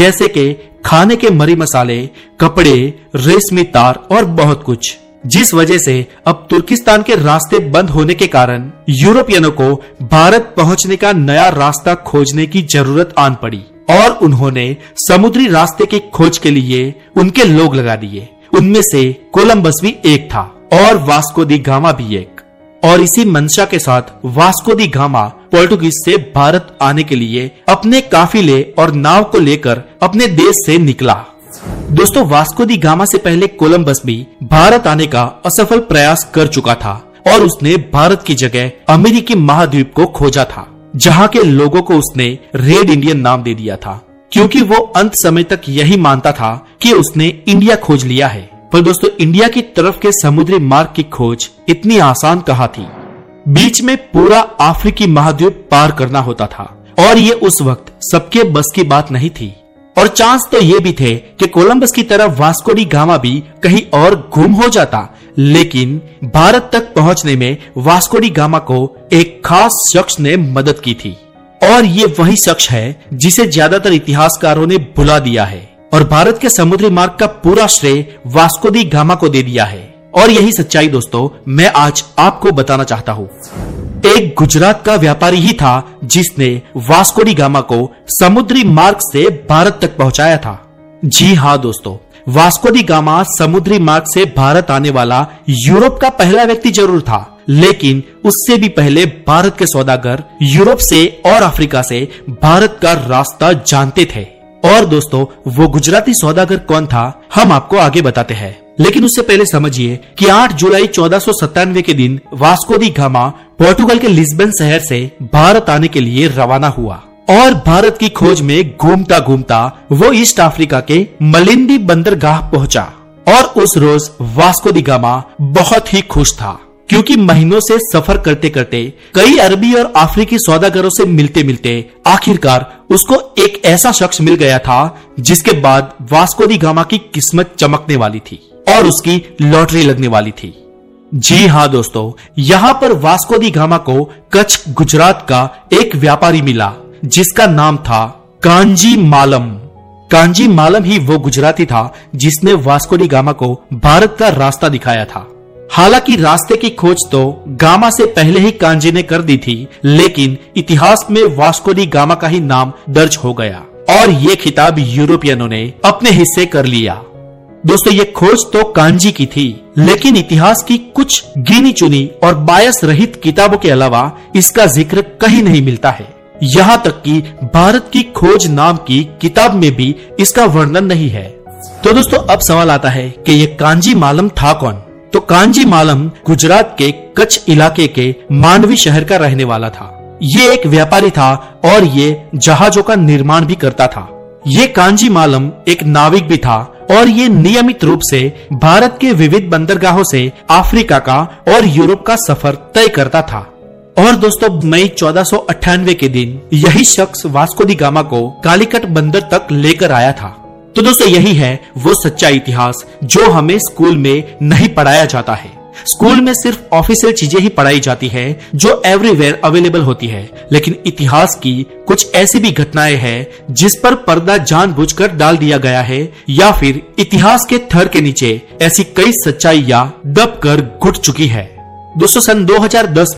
जैसे कि खाने के मरी मसाले, कपड़े, रेशमी तार और बहुत कुछ। जिस वजह से अब तुर्किस्तान के रास्ते बंद होने के कारण यूरोपियनों को भारत पहुँचने का नया रास्ता खोजने की ज़रूरत आन पड़ी और उन्होंने समुद्री रास्ते की खोज के लिए उनके लोग लगा दिए। उनमें से कोलंबस भी एक था और वास्को दी गामा भी एक। और इसी मंशा के साथ वास्को दी गामा पोर्टुगीज से भारत आने के लिए अपने काफिले और नाव को लेकर अपने देश से निकला। दोस्तों, वास्को दी गामा से पहले कोलंबस भी भारत आने का असफल प्रयास कर चुका था और उसने भारत की जगह अमेरिकी महाद्वीप को खोजा था, जहाँ के लोगों को उसने रेड इंडियन नाम दे दिया था, क्योंकि वो अंत समय तक यही मानता था कि उसने इंडिया खोज लिया है। पर दोस्तों, इंडिया की तरफ़ के समुद्री मार्ग की खोज इतनी आसान कहा थी? बीच में पूरा अफ्रीकी महाद्वीप पार करना होता था। और ये उस वक्त सबके बस की बात नहीं थी। और चांस तो ये भी थे कि कोलंबस की तरफ़ वास्कोडी गामा भी कहीं और गुम हो जाता। लेकिन भारत तक पहुँचने में वास्कोडी गामा को एक खास शख्स ने मदद की थी। और ये वही शख्स है जिसे ज़्यादातर इतिहासकारों ने भुला दिया है। और भारत के समुद्री मार्ग का पूरा श्रेय वास्कोडी गामा को दे दिया है। और यही सच्चाई दोस्तों, मैं आज आपको बताना चाहता हूँ। एक गुजरात का व्यापारी ही था जिसने वास्कोडी गामा को समुद्री मार्ग से भारत तक पहुँचाया था। जी हाँ दोस्तों वास्कोडी गामा समुद्री मार्ग से भारत आने वाला यूरोप का पहला व्यक्ति ज़रूर था। लेकिन उससे भी पहले भारत के सौदागर यूरोप से और अफ्रीका से भारत का रास्ता जानते थे। और दोस्तों, वो गुजराती सौदागर कौन था, हम आपको आगे बताते हैं। लेकिन उससे पहले समझिए कि 8 जुलाई चौदह के दिन वास्को दी गामा पोर्टुगल के लिस्बन शहर से भारत आने के लिए रवाना हुआ। और भारत की खोज में घूमता घूमता वो ईस्ट अफ्रीका के मलिंदी बंदरगाह पहुँचा। और उस रोज वास्को दी गामा बहुत ही खुश था। क्योंकि महीनों से सफ़र करते करते, कई अरबी और अफ्रीकी सौदागरों से मिलते मिलते, आखिरकार उसको एक ऐसा शख्स मिल गया था, जिसके बाद वास्को दी गामा की किस्मत चमकने वाली थी और उसकी लॉटरी लगने वाली थी। जी हाँ दोस्तों, यहाँ पर वास्को दी गामा को कच्छ, गुजरात का एक व्यापारी मिला, जिसका नाम था कांजी मालम। कांजी मालम ही वो गुजराती था, जिसने वास्को डी गामा को भारत का रास्ता दिखाया था। हालाँकि रास्ते की खोज तो गामा से पहले ही कांजी ने कर दी थी, लेकिन इतिहास में वास्को डी गामा का ही नाम दर्ज हो गया। और ये खिताब यूरोपियनों ने अपने हिस्से कर लिया। दोस्तों, ये खोज तो कांजी की थी, लेकिन इतिहास की कुछ गिनी चुनी और बायस रहित किताबों के अलावा इसका ज़िक्र कहीं नहीं मिलता है। यहाँ तक कि भारत की खोज नाम की किताब में भी इसका वर्णन नहीं है। तो दोस्तों, अब सवाल आता है कि ये कांजी मालम था कौन? तो कांजी मालम गुजरात के कच्छ इलाके के मांडवी शहर का रहने वाला था। ये एक व्यापारी था और ये जहाजों का निर्माण भी करता था। ये कांजी मालम एक नाविक भी था और ये नियमित रूप से भारत के विविध बंदरगाहों से अफ्रीका का और यूरोप का सफ़र तय करता था। और दोस्तों, मई चौदह के दिन यही शख्स वास्को दी गामा को कालीकट बंदर तक लेकर आया था। तो दोस्तों, यही है वो सच्चा इतिहास जो हमें स्कूल में नहीं पढ़ाया जाता है। स्कूल में सिर्फ़ ऑफिशियल चीज़ें ही पढ़ाई जाती है, जो एवरीवेयर अवेलेबल होती है। लेकिन इतिहास की कुछ ऐसी भी घटनाएँ हैं, जिस पर पर्दा जानबूझकर डाल दिया गया है, या फिर इतिहास के थर के नीचे ऐसी कई सच्चाइयाँ दब कर घुट चुकी है। दोस्तों, सन 2010